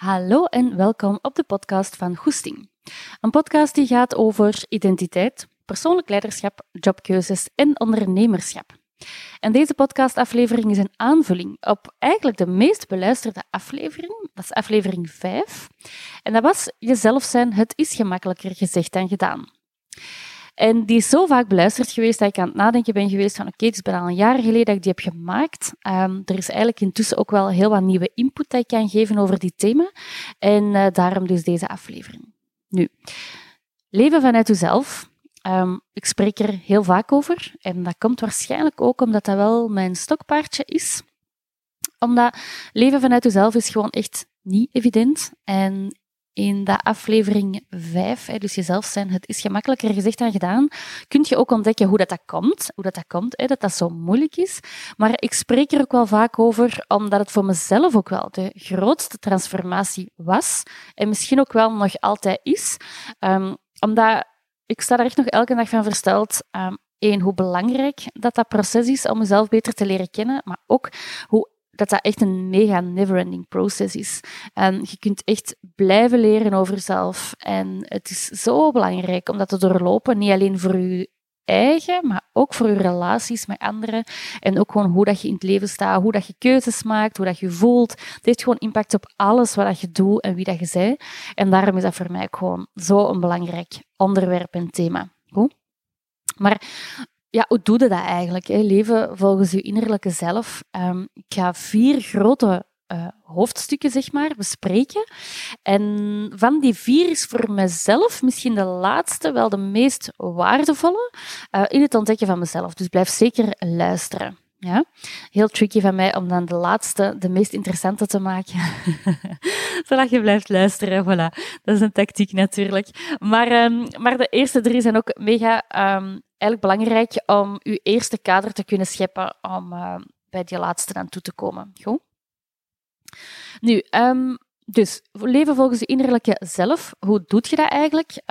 Hallo en welkom op de podcast van Goesting. Een podcast die gaat over identiteit, persoonlijk leiderschap, jobkeuzes en ondernemerschap. En deze podcastaflevering is een aanvulling op eigenlijk de meest beluisterde aflevering. Dat is aflevering 5. En dat was Jezelf zijn, het is gemakkelijker gezegd dan gedaan. En die is zo vaak beluisterd geweest dat ik aan het nadenken ben geweest van oké, het is bijna een jaar geleden dat ik die heb gemaakt. Um, er is eigenlijk intussen ook wel heel wat nieuwe input dat ik kan geven over die thema. En uh, daarom dus deze aflevering. Nu, leven vanuit uzelf. Um, ik spreek er heel vaak over. En dat komt waarschijnlijk ook omdat dat wel mijn stokpaardje is. Omdat leven vanuit uzelf is gewoon echt niet evident. En in de aflevering 5, dus jezelf zijn, het is gemakkelijker gezegd dan gedaan, kun je ook ontdekken hoe dat, dat komt, hoe dat, dat komt, dat dat zo moeilijk is. Maar ik spreek er ook wel vaak over, omdat het voor mezelf ook wel de grootste transformatie was en misschien ook wel nog altijd is. Um, omdat ik sta er echt nog elke dag van versteld. Um, één, hoe belangrijk dat dat proces is om jezelf beter te leren kennen, maar ook hoe dat dat echt een mega never-ending process is. En je kunt echt blijven leren over jezelf. En het is zo belangrijk om dat te doorlopen, niet alleen voor je eigen, maar ook voor je relaties met anderen. En ook gewoon hoe dat je in het leven staat, hoe dat je keuzes maakt, hoe dat je voelt. Het heeft gewoon impact op alles wat dat je doet en wie dat je bent. En daarom is dat voor mij gewoon zo een belangrijk onderwerp en thema. Goed? Maar ja, hoe doe je dat eigenlijk? Hè? Leven volgens je innerlijke zelf. Um, ik ga vier grote uh, hoofdstukken, zeg maar, bespreken. En van die vier is voor mezelf misschien de laatste wel de meest waardevolle uh, in het ontdekken van mezelf. Dus blijf zeker luisteren. Ja? Heel tricky van mij om dan de laatste, de meest interessante te maken. Zodat je blijft luisteren. Voilà. Dat is een tactiek natuurlijk. Maar, um, maar de eerste drie zijn ook mega um, eigenlijk belangrijk om je eerste kader te kunnen scheppen om uh, bij die laatste aan toe te komen. Goed? Nu, um, dus leven volgens je innerlijke zelf. Hoe doet je dat eigenlijk?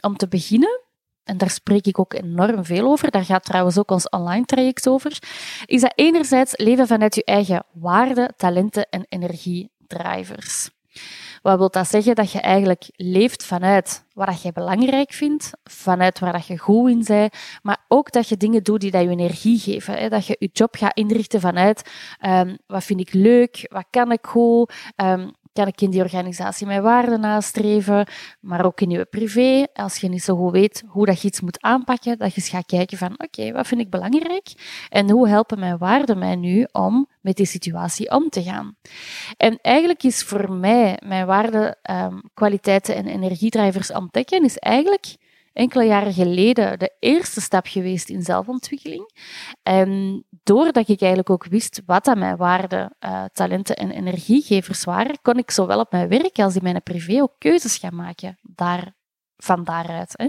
om te beginnen en daar spreek ik ook enorm veel over, daar gaat trouwens ook ons online traject over, is dat enerzijds leven vanuit je eigen waarden, talenten en energiedrivers. Wat wil dat zeggen? Dat je eigenlijk leeft vanuit wat je belangrijk vindt, vanuit waar je goed in bent, maar ook dat je dingen doet die je energie geven. Dat je je job gaat inrichten vanuit um, wat vind ik leuk, wat kan ik goed, um, kan ik in die organisatie mijn waarden nastreven, maar ook in je privé. Als je niet zo goed weet hoe dat je iets moet aanpakken, dat je eens gaat kijken van oké, wat vind ik belangrijk en hoe helpen mijn waarden mij nu om met die situatie om te gaan. En eigenlijk is voor mij mijn waarden, kwaliteiten en energiedrijvers ontdekken, is eigenlijk enkele jaren geleden de eerste stap geweest in zelfontwikkeling. En doordat ik eigenlijk ook wist wat dat mijn waarden, uh, talenten en energiegevers waren, kon ik zowel op mijn werk als in mijn privé ook keuzes gaan maken daar, van daaruit. Hè.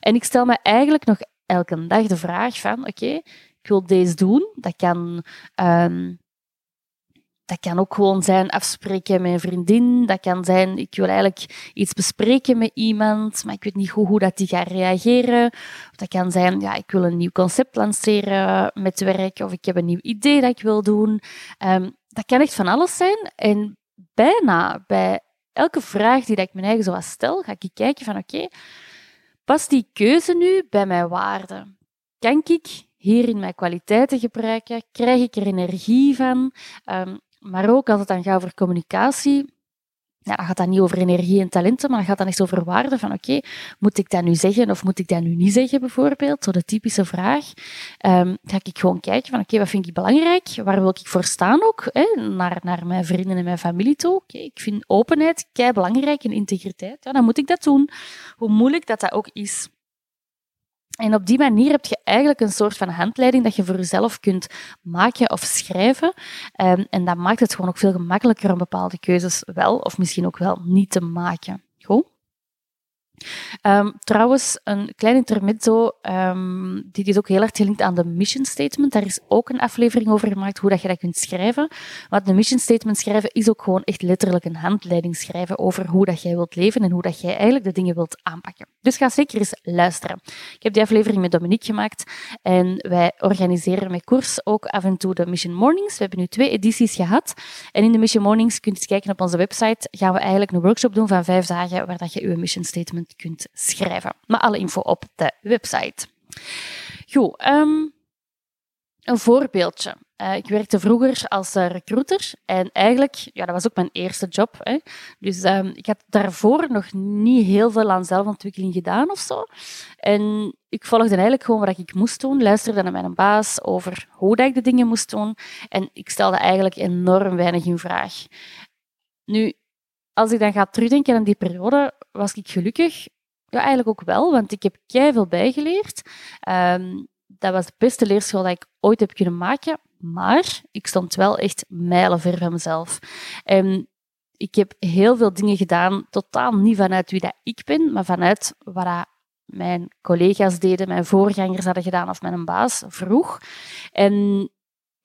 En ik stel me eigenlijk nog elke dag de vraag van, oké, ik wil deze doen. Dat kan um, dat kan ook gewoon zijn afspreken met een vriendin. Dat kan zijn, ik wil eigenlijk iets bespreken met iemand, maar ik weet niet goed hoe dat die gaat reageren. Of dat kan zijn, ja, ik wil een nieuw concept lanceren met werk, of ik heb een nieuw idee dat ik wil doen. Um, dat kan echt van alles zijn. En bijna bij elke vraag die dat ik mijn eigen zo stel, ga ik kijken van, oké, past die keuze nu bij mijn waarden? Kan ik hierin mijn kwaliteiten gebruiken? Krijg ik er energie van? Um, maar ook als het dan gaat over communicatie, ja, dan gaat dat niet over energie en talenten, maar dan gaat dan eens over waarde van oké, moet ik dat nu zeggen of moet ik dat nu niet zeggen bijvoorbeeld? Zo de typische vraag. Um, ga ik gewoon kijken van oké, wat vind ik belangrijk? Waar wil ik voor staan ook? Hè? Naar, naar mijn vrienden en mijn familie toe. Okay, ik vind openheid kei belangrijk en integriteit. Ja, dan moet ik dat doen. Hoe moeilijk dat dat ook is. En op die manier heb je eigenlijk een soort van handleiding dat je voor jezelf kunt maken of schrijven. Um, en dat maakt het gewoon ook veel gemakkelijker om bepaalde keuzes wel of misschien ook wel niet te maken. Goed? Um, trouwens, een klein intermezzo, um, die is ook heel erg gelinkt aan de mission statement. Daar is ook een aflevering over gemaakt, hoe dat je dat kunt schrijven. Want de mission statement schrijven is ook gewoon echt letterlijk een handleiding schrijven over hoe dat jij wilt leven en hoe dat jij eigenlijk de dingen wilt aanpakken. Dus ga zeker eens luisteren. Ik heb die aflevering met Dominique gemaakt en wij organiseren met koers ook af en toe de Mission Mornings. We hebben nu twee edities gehad. En in de Mission Mornings kunt je kijken op onze website. Gaan we eigenlijk een workshop doen van vijf dagen waar dat je je mission statement kunt schrijven. Maar alle info op de website. Goed, um, een voorbeeldje. Uh, ik werkte vroeger als uh, recruiter en eigenlijk, ja, dat was ook mijn eerste job. Hè. Dus um, ik had daarvoor nog niet heel veel aan zelfontwikkeling gedaan of zo. En ik volgde eigenlijk gewoon wat ik moest doen, luisterde naar mijn baas over hoe dat ik de dingen moest doen en ik stelde eigenlijk enorm weinig in vraag. Nu, als ik dan ga terugdenken aan die periode, was ik gelukkig. Ja, eigenlijk ook wel, want ik heb veel bijgeleerd. Um, dat was de beste leerschool dat ik ooit heb kunnen maken. Maar ik stond wel echt mijlenver van mezelf. En ik heb heel veel dingen gedaan, totaal niet vanuit wie dat ik ben, maar vanuit wat mijn collega's deden, mijn voorgangers hadden gedaan of mijn baas vroeg. En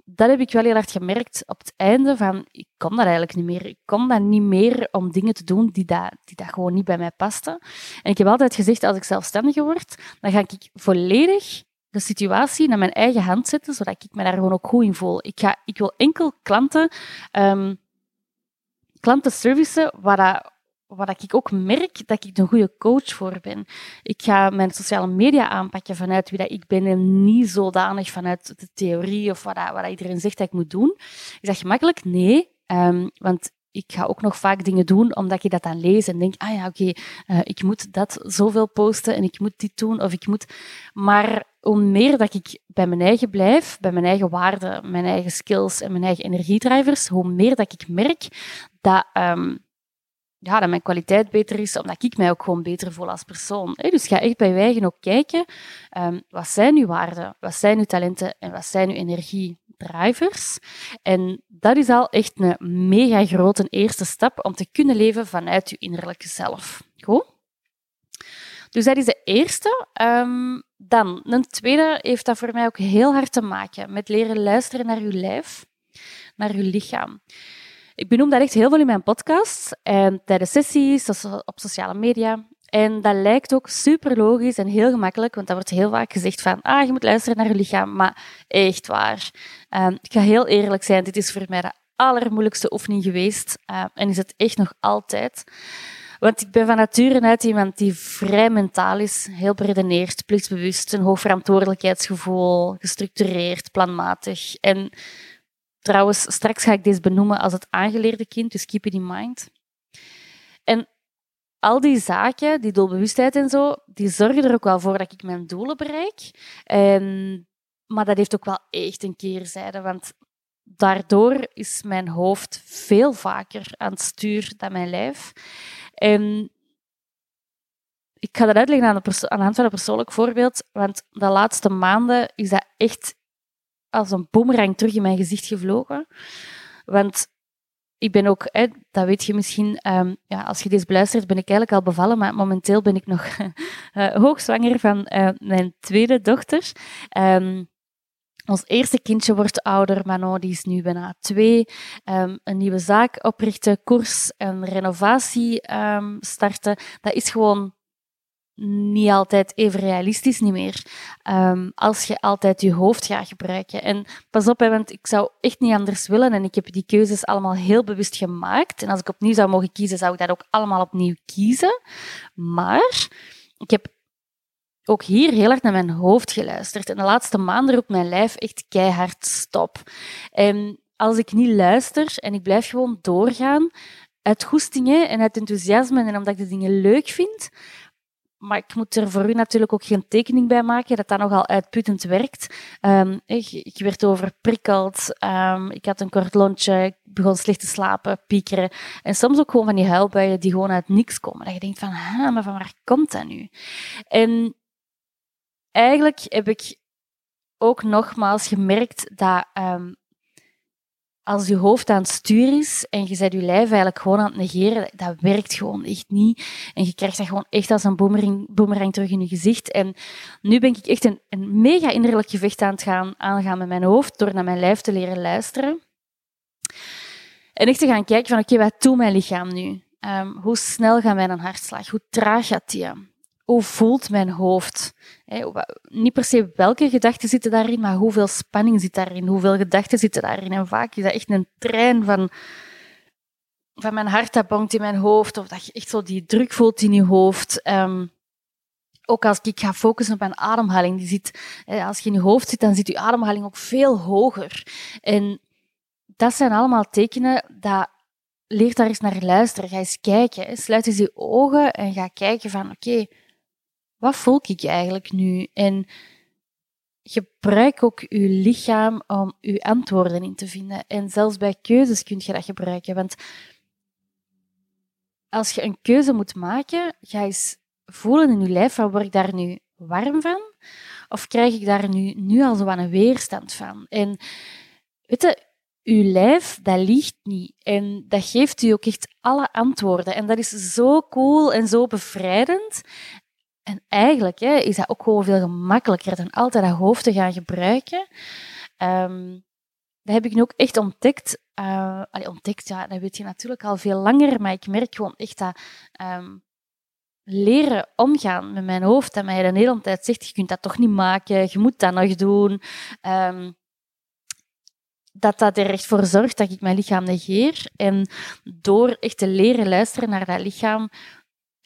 dat heb ik wel heel hard gemerkt op het einde van, ik kon dat eigenlijk niet meer. Ik kon dat niet meer om dingen te doen die dat, die dat gewoon niet bij mij pasten. En ik heb altijd gezegd, als ik zelfstandige word, dan ga ik volledig de situatie naar mijn eigen hand zetten, zodat ik me daar gewoon ook goed in voel. Ik, ga, ik wil enkel klanten, um, klanten servicen waar, dat, dat ik ook merk dat ik een goede coach voor ben. Ik ga mijn sociale media aanpakken vanuit wie dat ik ben en niet zodanig vanuit de theorie of wat, wat iedereen zegt dat ik moet doen. Is dat gemakkelijk? Nee. Um, want ik ga ook nog vaak dingen doen omdat je dat dan lees en denk, ah ja, oké, uh, ik moet dat zoveel posten en ik moet dit doen of ik moet... Maar hoe meer dat ik bij mijn eigen blijf, bij mijn eigen waarden, mijn eigen skills en mijn eigen energiedrijvers, hoe meer dat ik merk dat, um, ja, dat mijn kwaliteit beter is, omdat ik mij ook gewoon beter voel als persoon. Dus ga echt bij je eigen ook kijken, um, wat zijn uw waarden, wat zijn uw talenten en wat zijn uw energiedrivers. En dat is al echt een mega grote eerste stap om te kunnen leven vanuit je innerlijke zelf. Goed? Dus dat is de eerste. Um, dan, een tweede heeft dat voor mij ook heel hard te maken met leren luisteren naar uw lijf, naar uw lichaam. Ik benoem dat echt heel veel in mijn podcast en tijdens sessies, op sociale media. En dat lijkt ook super logisch en heel gemakkelijk, want dat wordt heel vaak gezegd van, ah, je moet luisteren naar je lichaam, maar echt waar. Um, ik ga heel eerlijk zijn, dit is voor mij de allermoeilijkste oefening geweest uh, en is het echt nog altijd. Want ik ben van nature uit iemand die vrij mentaal is, heel beredeneerd, plichtsbewust, een hoog verantwoordelijkheidsgevoel, gestructureerd, planmatig. En trouwens, straks ga ik deze benoemen als het aangeleerde kind, dus keep it in mind. En al die zaken, die doelbewustheid en zo, die zorgen er ook wel voor dat ik mijn doelen bereik. En, maar dat heeft ook wel echt een keerzijde, want daardoor is mijn hoofd veel vaker aan het stuur dan mijn lijf. En ik ga dat uitleggen aan de, aan de hand van een persoonlijk voorbeeld, want de laatste maanden is dat echt als een boemerang terug in mijn gezicht gevlogen. Want ik ben ook, hè, dat weet je misschien, um, ja, als je deze beluistert, ben ik eigenlijk al bevallen, maar momenteel ben ik nog uh, hoogzwanger van uh, mijn tweede dochter. Um, ons eerste kindje wordt ouder, Manon die is nu bijna twee. Um, een nieuwe zaak oprichten, koers en renovatie starten. Dat is gewoon niet altijd even realistisch niet meer. Um, als je altijd je hoofd gaat gebruiken. En pas op, hè, want ik zou echt niet anders willen. En ik heb die keuzes allemaal heel bewust gemaakt. En als ik opnieuw zou mogen kiezen, zou ik dat ook allemaal opnieuw kiezen. Maar ik heb ook hier heel erg naar mijn hoofd geluisterd. En de laatste maanden roept mijn lijf echt keihard stop. En als ik niet luister en ik blijf gewoon doorgaan, uit goestingen en uit enthousiasme en omdat ik de dingen leuk vind, maar ik moet er voor u natuurlijk ook geen tekening bij maken dat dat nogal uitputtend werkt. Um, ik, ik, werd overprikkeld, um, ik had een kort lontje, ik begon slecht te slapen, piekeren. En soms ook gewoon van die huilbuien die gewoon uit niks komen. Dat je denkt van, maar van waar komt dat nu? En eigenlijk heb ik ook nogmaals gemerkt dat um, als je hoofd aan het stuur is en je zet je lijf eigenlijk gewoon aan het negeren, dat werkt gewoon echt niet. En je krijgt dat gewoon echt als een boemerang, boemerang terug in je gezicht. En nu ben ik echt een, een mega innerlijk gevecht aan het gaan, aangaan met mijn hoofd, door naar mijn lijf te leren luisteren. En echt te gaan kijken van, oké, wat doet mijn lichaam nu? Um, hoe snel gaat mijn hartslag? Hoe traag gaat die? Hoe voelt mijn hoofd? niet per se welke gedachten zitten daarin, maar hoeveel spanning zit daarin? Hoeveel gedachten zitten daarin? En vaak is dat echt een trein van, van mijn hart dat bonkt in mijn hoofd, of dat je echt zo die druk voelt in je hoofd. Ehm, ook als ik ga focussen op mijn ademhaling, die zit, als je in je hoofd zit, dan zit je ademhaling ook veel hoger. En dat zijn allemaal tekenen dat leer daar eens naar luisteren. Ga eens kijken. Sluit eens je ogen en ga kijken van oké, wat voel ik eigenlijk nu? En gebruik ook je lichaam om je antwoorden in te vinden. En zelfs bij keuzes kun je dat gebruiken. Want als je een keuze moet maken, ga eens voelen in je lijf, van, word ik daar nu warm van? Of krijg ik daar nu, nu al zo aan een weerstand van? En weet je, uw lijf, dat liegt niet. En dat geeft u ook echt alle antwoorden. En dat is zo cool en zo bevrijdend. En eigenlijk hè, is dat ook gewoon veel gemakkelijker dan altijd dat hoofd te gaan gebruiken. Um, dat heb ik nu ook echt ontdekt. Uh, ontdekt, ja, dat weet je natuurlijk al veel langer, maar ik merk gewoon echt dat um, leren omgaan met mijn hoofd, dat mij de hele tijd zegt, je kunt dat toch niet maken, je moet dat nog doen. Um, dat dat er echt voor zorgt dat ik mijn lichaam negeer. En door echt te leren luisteren naar dat lichaam,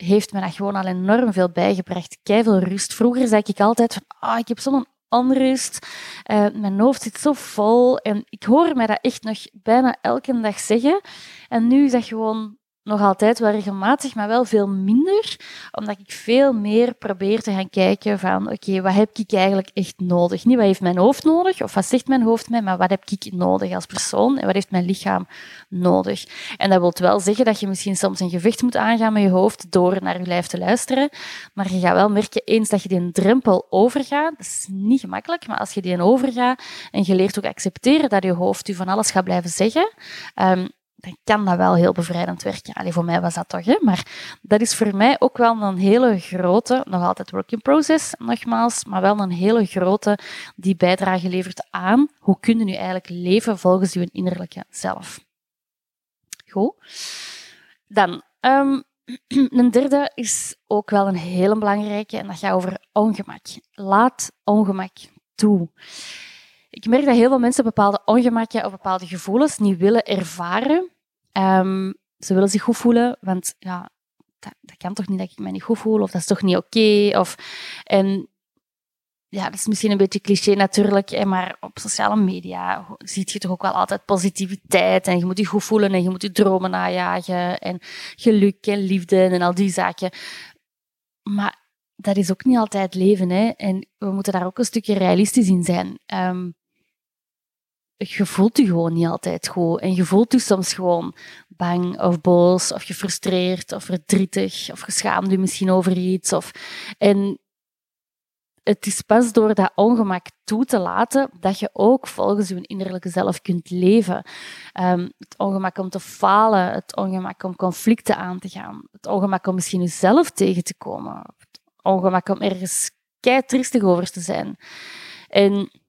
heeft me dat gewoon al enorm veel bijgebracht. veel rust. Vroeger zei ik altijd ah, ik heb zo'n onrust. Uh, mijn hoofd zit zo vol. En ik hoor mij dat echt nog bijna elke dag zeggen. En nu is dat gewoon nog altijd wel regelmatig, maar wel veel minder, omdat ik veel meer probeer te gaan kijken van, oké, wat heb ik eigenlijk echt nodig? Niet wat heeft mijn hoofd nodig, of wat zegt mijn hoofd mij, maar wat heb ik nodig als persoon en wat heeft mijn lichaam nodig? En dat wil wel zeggen dat je misschien soms een gevecht moet aangaan met je hoofd door naar je lijf te luisteren, maar je gaat wel merken, eens dat je die drempel overgaat, dat is niet gemakkelijk, maar als je die overgaat en je leert ook accepteren dat je hoofd je van alles gaat blijven zeggen, um, dan kan dat wel heel bevrijdend werken. Allee, voor mij was dat toch, hè? maar dat is voor mij ook wel een hele grote, nog altijd work in process, nogmaals, maar wel een hele grote die bijdrage levert aan hoe kun je nu eigenlijk leven volgens je innerlijke zelf. Goed. Dan, um, een derde is ook wel een hele belangrijke en dat gaat over ongemak. Laat ongemak toe. Ik merk dat heel veel mensen bepaalde ongemakken of bepaalde gevoelens niet willen ervaren. Um, ze willen zich goed voelen, want ja, dat, kan toch niet dat ik me niet goed voel, of dat is toch niet oké. of en ja, dat is misschien een beetje cliché natuurlijk, maar op sociale media ziet je toch ook wel altijd positiviteit en je moet je goed voelen en je moet je dromen najagen en geluk en liefde en al die zaken. Maar dat is ook niet altijd leven, hè. En we moeten daar ook een stukje realistisch in zijn. Um, je voelt je gewoon niet altijd goed. En je voelt je soms gewoon bang of boos of gefrustreerd of verdrietig of geschaamd je misschien over iets. Of... En het is pas door dat ongemak toe te laten dat je ook volgens je innerlijke zelf kunt leven. Um, het ongemak om te falen, het ongemak om conflicten aan te gaan, het ongemak om misschien jezelf tegen te komen, het ongemak om ergens kei over te zijn. En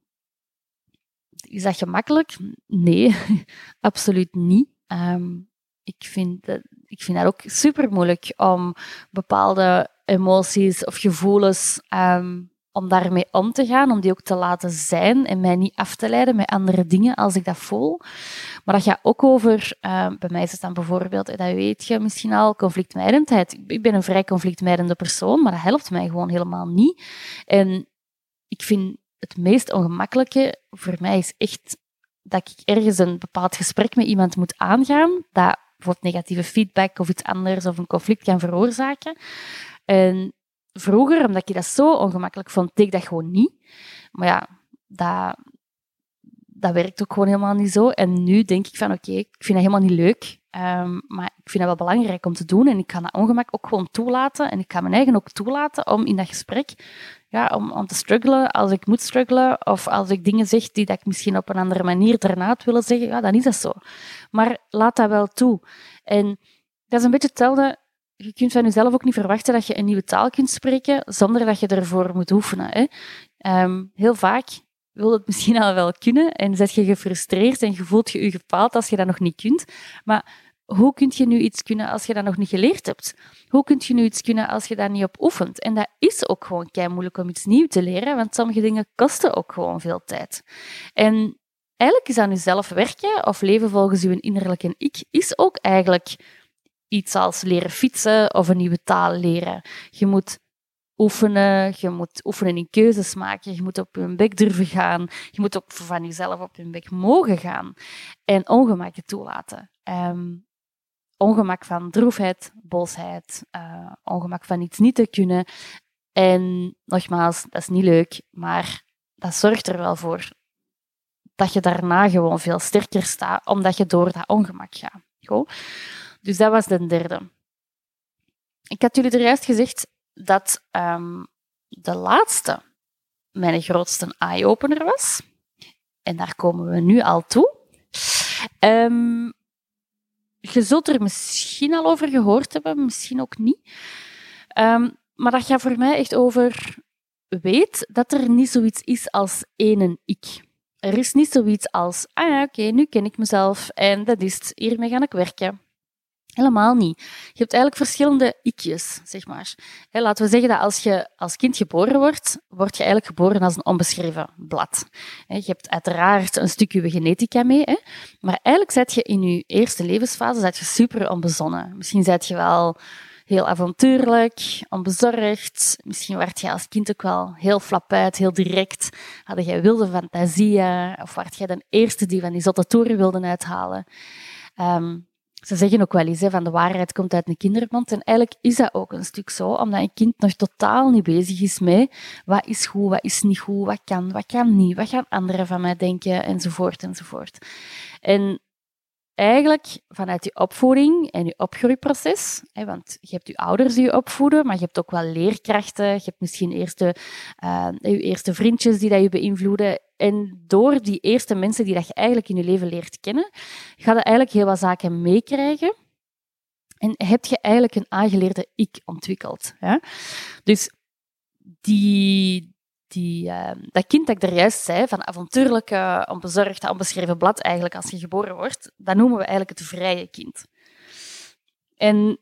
is dat gemakkelijk? Nee, absoluut niet. Ehm, ik, vind dat, ik vind dat ook super moeilijk om bepaalde emoties of gevoelens um, om daarmee om te gaan, om die ook te laten zijn en mij niet af te leiden met andere dingen als ik dat voel. Maar dat gaat ook over, um, bij mij is het dan bijvoorbeeld, dat weet je misschien al, conflictmijdendheid. Ik ben een vrij conflictmijdende persoon, maar dat helpt mij gewoon helemaal niet. En ik vind het meest ongemakkelijke voor mij is echt dat ik ergens een bepaald gesprek met iemand moet aangaan, dat bijvoorbeeld negatieve feedback of iets anders of een conflict kan veroorzaken. En vroeger, omdat ik dat zo ongemakkelijk vond, deed ik dat gewoon niet. Maar ja, dat, dat werkt ook gewoon helemaal niet zo. En nu denk ik van, oké, ik vind dat helemaal niet leuk. Um, maar ik vind dat wel belangrijk om te doen. En ik kan dat ongemak ook gewoon toelaten. En ik kan mijn eigen ook toelaten om in dat gesprek ja, om, om te struggelen als ik moet struggelen. Of als ik dingen zeg die dat ik misschien op een andere manier daarna willen zeggen, ja, dan is dat zo. Maar laat dat wel toe. En dat is een beetje hetzelfde. Je kunt van jezelf ook niet verwachten dat je een nieuwe taal kunt spreken zonder dat je ervoor moet oefenen. Hè. Um, heel vaak wil het misschien al wel kunnen en zet je gefrustreerd en je voelt je je gefaald als je dat nog niet kunt. Maar hoe kun je nu iets kunnen als je dat nog niet geleerd hebt? Hoe kun je nu iets kunnen als je daar niet op oefent? En dat is ook gewoon kei moeilijk om iets nieuws te leren, want sommige dingen kosten ook gewoon veel tijd. En eigenlijk is aan jezelf werken of leven volgens je innerlijke ik, is ook eigenlijk iets als leren fietsen of een nieuwe taal leren. Je moet oefenen, je moet oefenen in keuzes maken, je moet op je bek durven gaan, je moet ook van jezelf op je bek mogen gaan en ongemakken toelaten. Um, ongemak van droefheid, boosheid, uh, ongemak van iets niet te kunnen. En nogmaals, dat is niet leuk, maar dat zorgt er wel voor dat je daarna gewoon veel sterker staat, omdat je door dat ongemak gaat. Goed? Dus dat was de derde. Ik had jullie er juist gezegd dat um, de laatste mijn grootste eye-opener was. En daar komen we nu al toe. Um, je zult er misschien al over gehoord hebben, misschien ook niet. Um, maar dat gaat voor mij echt over weet dat er niet zoiets is als één ik. Er is niet zoiets als, ah oké, nu ken ik mezelf en dat is het, hiermee ga ik werken. Helemaal niet. Je hebt eigenlijk verschillende ikjes, zeg maar. laten we zeggen dat als je als kind geboren wordt, word je eigenlijk geboren als een onbeschreven blad. je hebt uiteraard een stukje genetica mee, maar eigenlijk zet je in je eerste levensfase zet je super onbezonnen. Misschien zet je wel heel avontuurlijk, onbezorgd. Misschien werd je als kind ook wel heel flapuit, heel direct. Had jij wilde fantasieën, of werd jij de eerste die van die zotte toeren wilde uithalen. Um, ze zeggen ook wel eens, hè, van de waarheid komt uit een kindermond. En eigenlijk is dat ook een stuk zo, omdat een kind nog totaal niet bezig is met wat is goed, wat is niet goed, wat kan, wat kan niet, wat gaan anderen van mij denken, enzovoort, enzovoort. En eigenlijk vanuit je opvoeding en je opgroeiproces, hè, want je hebt je ouders die je opvoeden, maar je hebt ook wel leerkrachten, je hebt misschien eerste, uh, je eerste vriendjes die dat je beïnvloeden. En door die eerste mensen die dat je eigenlijk in je leven leert kennen, ga je eigenlijk heel wat zaken meekrijgen. En heb je eigenlijk een aangeleerde ik ontwikkeld. Hè? Dus die, die, uh, dat kind dat ik juist zei, van avontuurlijke, onbezorgd, onbeschreven blad eigenlijk als je geboren wordt, dat noemen we eigenlijk het vrije kind. En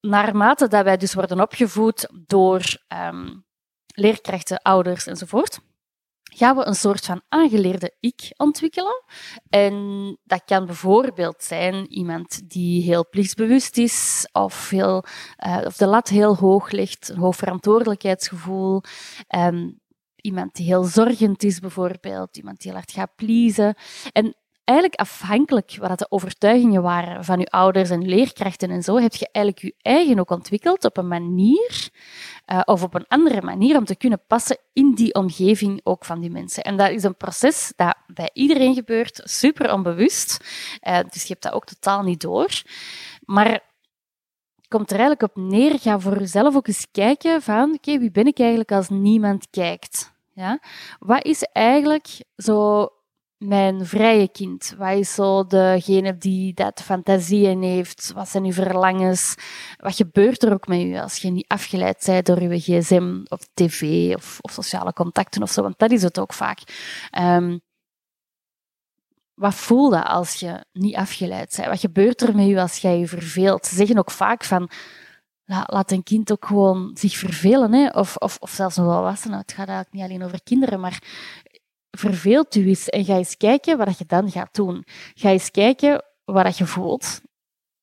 naarmate dat wij dus worden opgevoed door um, leerkrachten, ouders enzovoort, gaan we een soort van aangeleerde ik ontwikkelen. En dat kan bijvoorbeeld zijn iemand die heel plichtsbewust is, of, heel, uh, of de lat heel hoog ligt, een hoog verantwoordelijkheidsgevoel. Um, iemand die heel zorgend is, bijvoorbeeld. Iemand die heel hard gaat pleasen. En eigenlijk afhankelijk wat de overtuigingen waren van je ouders en leerkrachten en zo, heb je eigenlijk je eigen ook ontwikkeld op een manier uh, of op een andere manier om te kunnen passen in die omgeving ook van die mensen. En dat is een proces dat bij iedereen gebeurt, super onbewust. Uh, dus je hebt dat ook totaal niet door. Maar komt er eigenlijk op neer, ga voor jezelf ook eens kijken van, oké, wie ben ik eigenlijk als niemand kijkt? Ja? Wat is eigenlijk zo mijn vrije kind? Wat is zo degene die dat fantasieën heeft? Wat zijn uw verlangens? Wat gebeurt er ook met u als je niet afgeleid bent door uw gsm of tv of, of sociale contacten of zo? Want dat is het ook vaak. Um, wat voel je als je niet afgeleid bent? Wat gebeurt er met u als jij je verveelt? Ze zeggen ook vaak van, laat een kind ook gewoon zich vervelen. Hè? Of, of, of zelfs een volwassene. Het gaat eigenlijk niet alleen over kinderen, maar verveelt u eens en ga eens kijken wat je dan gaat doen. Ga eens kijken wat je voelt.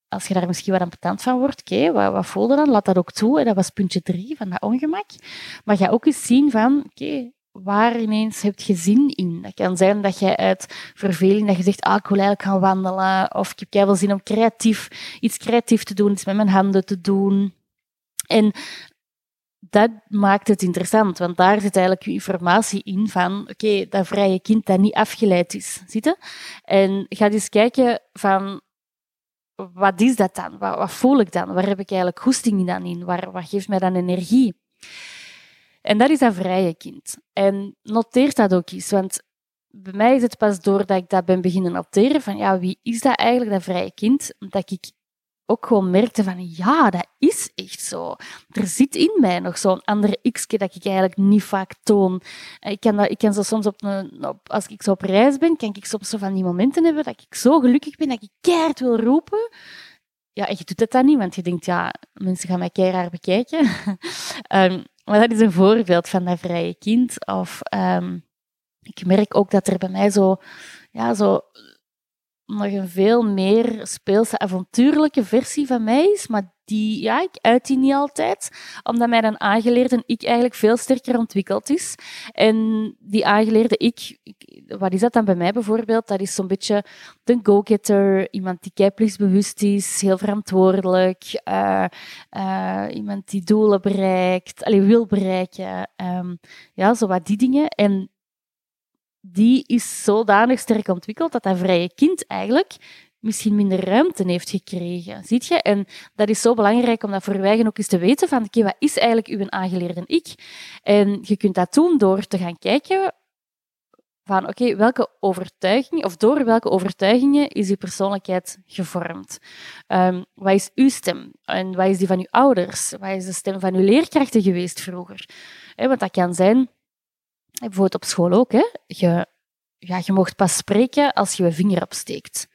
Als je daar misschien wat ambetant van wordt, oké, wat, wat voel je dan? Laat dat ook toe. En dat was puntje drie van dat ongemak. Maar ga ook eens zien van, oké, waar ineens heb je zin in? Dat kan zijn dat jij uit verveling, dat je zegt, ah, ik wil eigenlijk gaan wandelen. Of ik heb wel zin om creatief, iets creatief te doen, iets met mijn handen te doen. En dat maakt het interessant, want daar zit eigenlijk je informatie in van, oké, dat vrije kind dat niet afgeleid is, zitten. En ga eens kijken van, wat is dat dan? Wat, wat, voel ik dan? Waar heb ik eigenlijk goesting dan in? Waar, wat geeft mij dan energie? En dat is dat vrije kind. En noteer dat ook eens, want bij mij is het pas doordat ik dat ben beginnen noteren van ja, wie is dat eigenlijk, dat vrije kind, dat ik ook gewoon merkte van ja, dat is echt zo. Er zit in mij nog zo'n andere x dat ik eigenlijk niet vaak toon. Ik kan, dat, ik kan zo soms op een, op, als ik zo op reis ben, kan ik soms zo van die momenten hebben dat ik zo gelukkig ben dat ik keihard wil roepen. Ja, en je doet het dan niet, want je denkt, ja, mensen gaan mij keihard bekijken. um, maar dat is een voorbeeld van dat vrije kind. Of um, ik merk ook dat er bij mij zo, ja, zo nog een veel meer speelse, avontuurlijke versie van mij is, maar die, ja, ik uit die niet altijd, omdat mij dan aangeleerde ik eigenlijk veel sterker ontwikkeld is. En die aangeleerde ik, wat is dat dan bij mij bijvoorbeeld? Dat is zo'n beetje de go-getter, iemand die keiplichtsbewust is, heel verantwoordelijk, uh, uh, iemand die doelen bereikt, wil bereiken, um, ja, zo wat die dingen. En die is zodanig sterk ontwikkeld dat dat vrije kind eigenlijk misschien minder ruimte heeft gekregen. Ziet je? En dat is zo belangrijk om dat voor ook eens te weten van, oké, wat is eigenlijk uw aangeleerde ik? En je kunt dat doen door te gaan kijken van, oké, welke overtuiging, of door welke overtuigingen is uw persoonlijkheid gevormd? Um, wat is uw stem? En wat is die van uw ouders? Wat is de stem van uw leerkrachten geweest vroeger? want dat kan zijn bijvoorbeeld op school ook, hè, je, ja, je mocht pas spreken als je je vinger opsteekt.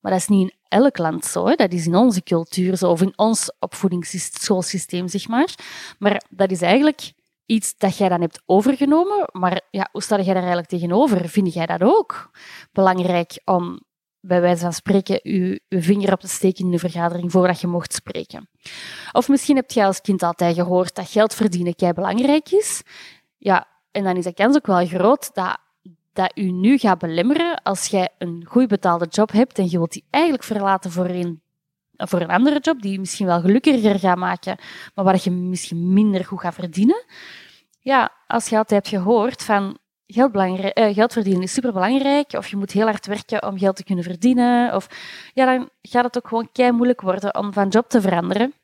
Maar dat is niet in elk land zo. Dat is in onze cultuur zo, of in ons opvoedingsschoolsysteem, zeg maar. Maar dat is eigenlijk iets dat jij dan hebt overgenomen. Maar ja, hoe sta jij daar eigenlijk tegenover? Vind jij dat ook belangrijk om bij wijze van spreken je, je vinger op te steken in de vergadering voordat je mocht spreken? Of misschien heb jij als kind altijd gehoord dat geld verdienen kei belangrijk is. Ja, en dan is de kans ook wel groot dat dat u nu gaat belemmeren als jij een goed betaalde job hebt en je wilt die eigenlijk verlaten voor een, voor een andere job die je misschien wel gelukkiger gaat maken, maar waar je misschien minder goed gaat verdienen. Ja, als je altijd hebt gehoord van geld, eh, geld verdienen is superbelangrijk, of je moet heel hard werken om geld te kunnen verdienen, of ja, dan gaat het ook gewoon kei moeilijk worden om van job te veranderen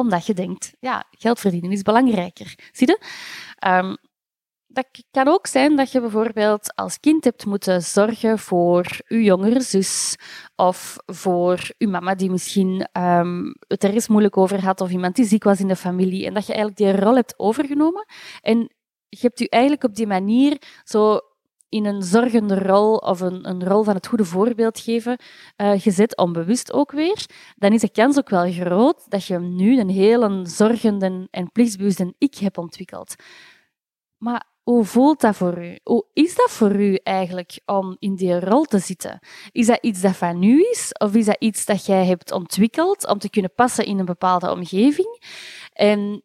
omdat je denkt, ja, geld verdienen is belangrijker. Zie je? Um, dat kan ook zijn dat je bijvoorbeeld als kind hebt moeten zorgen voor je jongere zus of voor je mama die misschien um, het ergens moeilijk over had of iemand die ziek was in de familie en dat je eigenlijk die rol hebt overgenomen en je hebt je eigenlijk op die manier zo in een zorgende rol of een, een rol van het goede voorbeeld geven uh, gezet, onbewust ook weer, dan is de kans ook wel groot dat je nu een heel zorgende en plichtsbewuste ik hebt ontwikkeld. Maar hoe voelt dat voor u? Hoe is dat voor u eigenlijk om in die rol te zitten? Is dat iets dat van u is? Of is dat iets dat jij hebt ontwikkeld om te kunnen passen in een bepaalde omgeving? En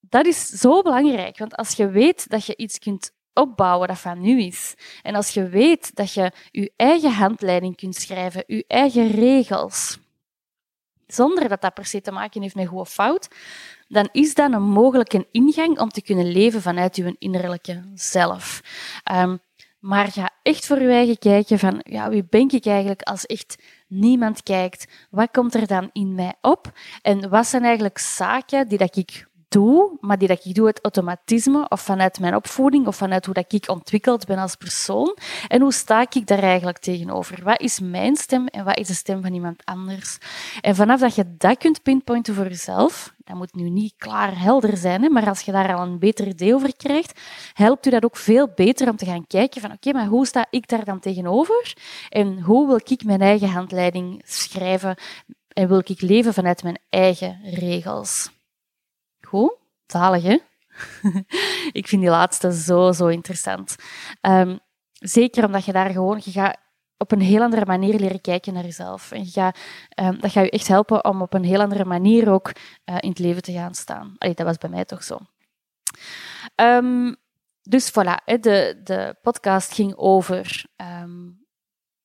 dat is zo belangrijk, want als je weet dat je iets kunt opbouwen dat van nu is, en als je weet dat je je eigen handleiding kunt schrijven, je eigen regels, zonder dat dat per se te maken heeft met goed of fout, dan is dat een mogelijke ingang om te kunnen leven vanuit je innerlijke zelf. Um, maar ga echt voor je eigen kijken van, ja, wie ben ik eigenlijk als echt niemand kijkt? Wat komt er dan in mij op? En wat zijn eigenlijk zaken die dat ik doe, maar die dat ik doe uit automatisme of vanuit mijn opvoeding of vanuit hoe dat ik ontwikkeld ben als persoon. En hoe sta ik daar eigenlijk tegenover? Wat is mijn stem en wat is de stem van iemand anders? En vanaf dat je dat kunt pinpointen voor jezelf, dat moet nu niet klaar helder zijn, maar als je daar al een beter idee over krijgt, helpt u dat ook veel beter om te gaan kijken van oké, maar hoe sta ik daar dan tegenover? En hoe wil ik mijn eigen handleiding schrijven en wil ik leven vanuit mijn eigen regels? Goed, zalig hè? ik vind die laatste zo, zo interessant. Um, zeker omdat je daar gewoon, je gaat op een heel andere manier leren kijken naar jezelf. En gaat, um, dat gaat je echt helpen om op een heel andere manier ook uh, in het leven te gaan staan. Dat was bij mij toch zo. Um, dus voilà, de, de podcast ging over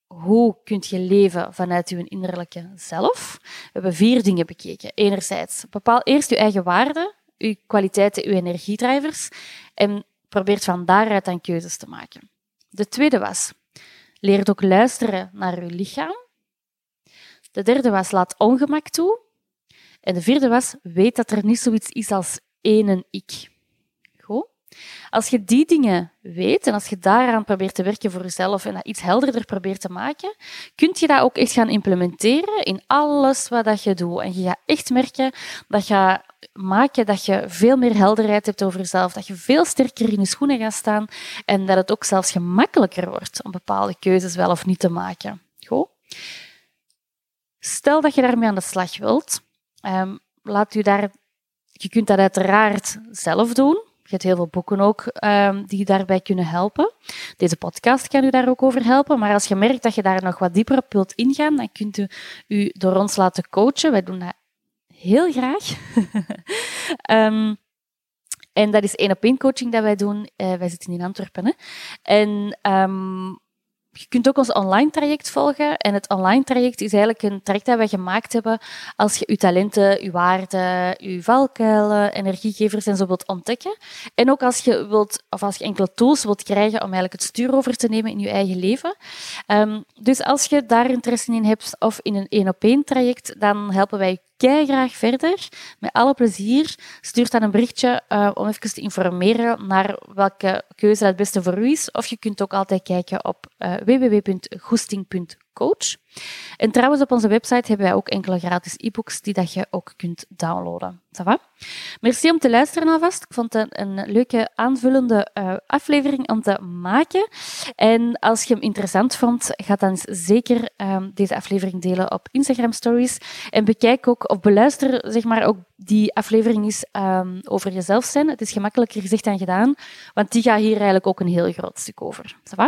hoe kun je leven vanuit je innerlijke zelf. We hebben vier dingen bekeken. Enerzijds, bepaal eerst je eigen waarden, uw kwaliteiten, uw energiedrijvers en probeert van daaruit dan keuzes te maken. De tweede was, leer ook luisteren naar uw lichaam. De derde was, laat ongemak toe. En de vierde was, weet dat er niet zoiets is als één ik. Als je die dingen weet en als je daaraan probeert te werken voor jezelf en dat iets helderder probeert te maken, kun je dat ook echt gaan implementeren in alles wat dat je doet. En je gaat echt merken dat je maken dat je veel meer helderheid hebt over jezelf, dat je veel sterker in je schoenen gaat staan en dat het ook zelfs gemakkelijker wordt om bepaalde keuzes wel of niet te maken. Goed? Stel dat je daarmee aan de slag wilt, um, laat u daar, je kunt dat uiteraard zelf doen. Je hebt heel veel boeken ook um, die daarbij kunnen helpen. Deze podcast kan u daar ook over helpen. Maar als je merkt dat je daar nog wat dieper op wilt ingaan, dan kunt u u door ons laten coachen. Wij doen dat heel graag. um, en dat is één op één coaching dat wij doen. Uh, wij zitten in Antwerpen. Hè? En um, je kunt ook ons online traject volgen. En het online traject is eigenlijk een traject dat wij gemaakt hebben als je je talenten, je waarden, je valkuilen, energiegevers en zo wilt ontdekken. En ook als je wilt, of als je enkele tools wilt krijgen om eigenlijk het stuur over te nemen in je eigen leven. Um, dus als je daar interesse in hebt of in een één op één traject, dan helpen wij kei graag verder. Met alle plezier. Stuur dan een berichtje uh, om even te informeren naar welke keuze het beste voor u is. Of je kunt ook altijd kijken op uh, www.goesting.coach. En trouwens, op onze website hebben wij ook enkele gratis e-books die dat je ook kunt downloaden. Ça? Merci om te luisteren alvast. Ik vond het een, leuke aanvullende uh, aflevering om te maken. En als je hem interessant vond, ga dan zeker um, deze aflevering delen op Instagram Stories. En bekijk ook, of beluister zeg maar ook die aflevering is um, over jezelf zijn. Het is gemakkelijker gezegd dan gedaan, want die gaat hier eigenlijk ook een heel groot stuk over. Ça?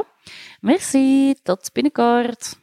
Merci, tot binnenkort.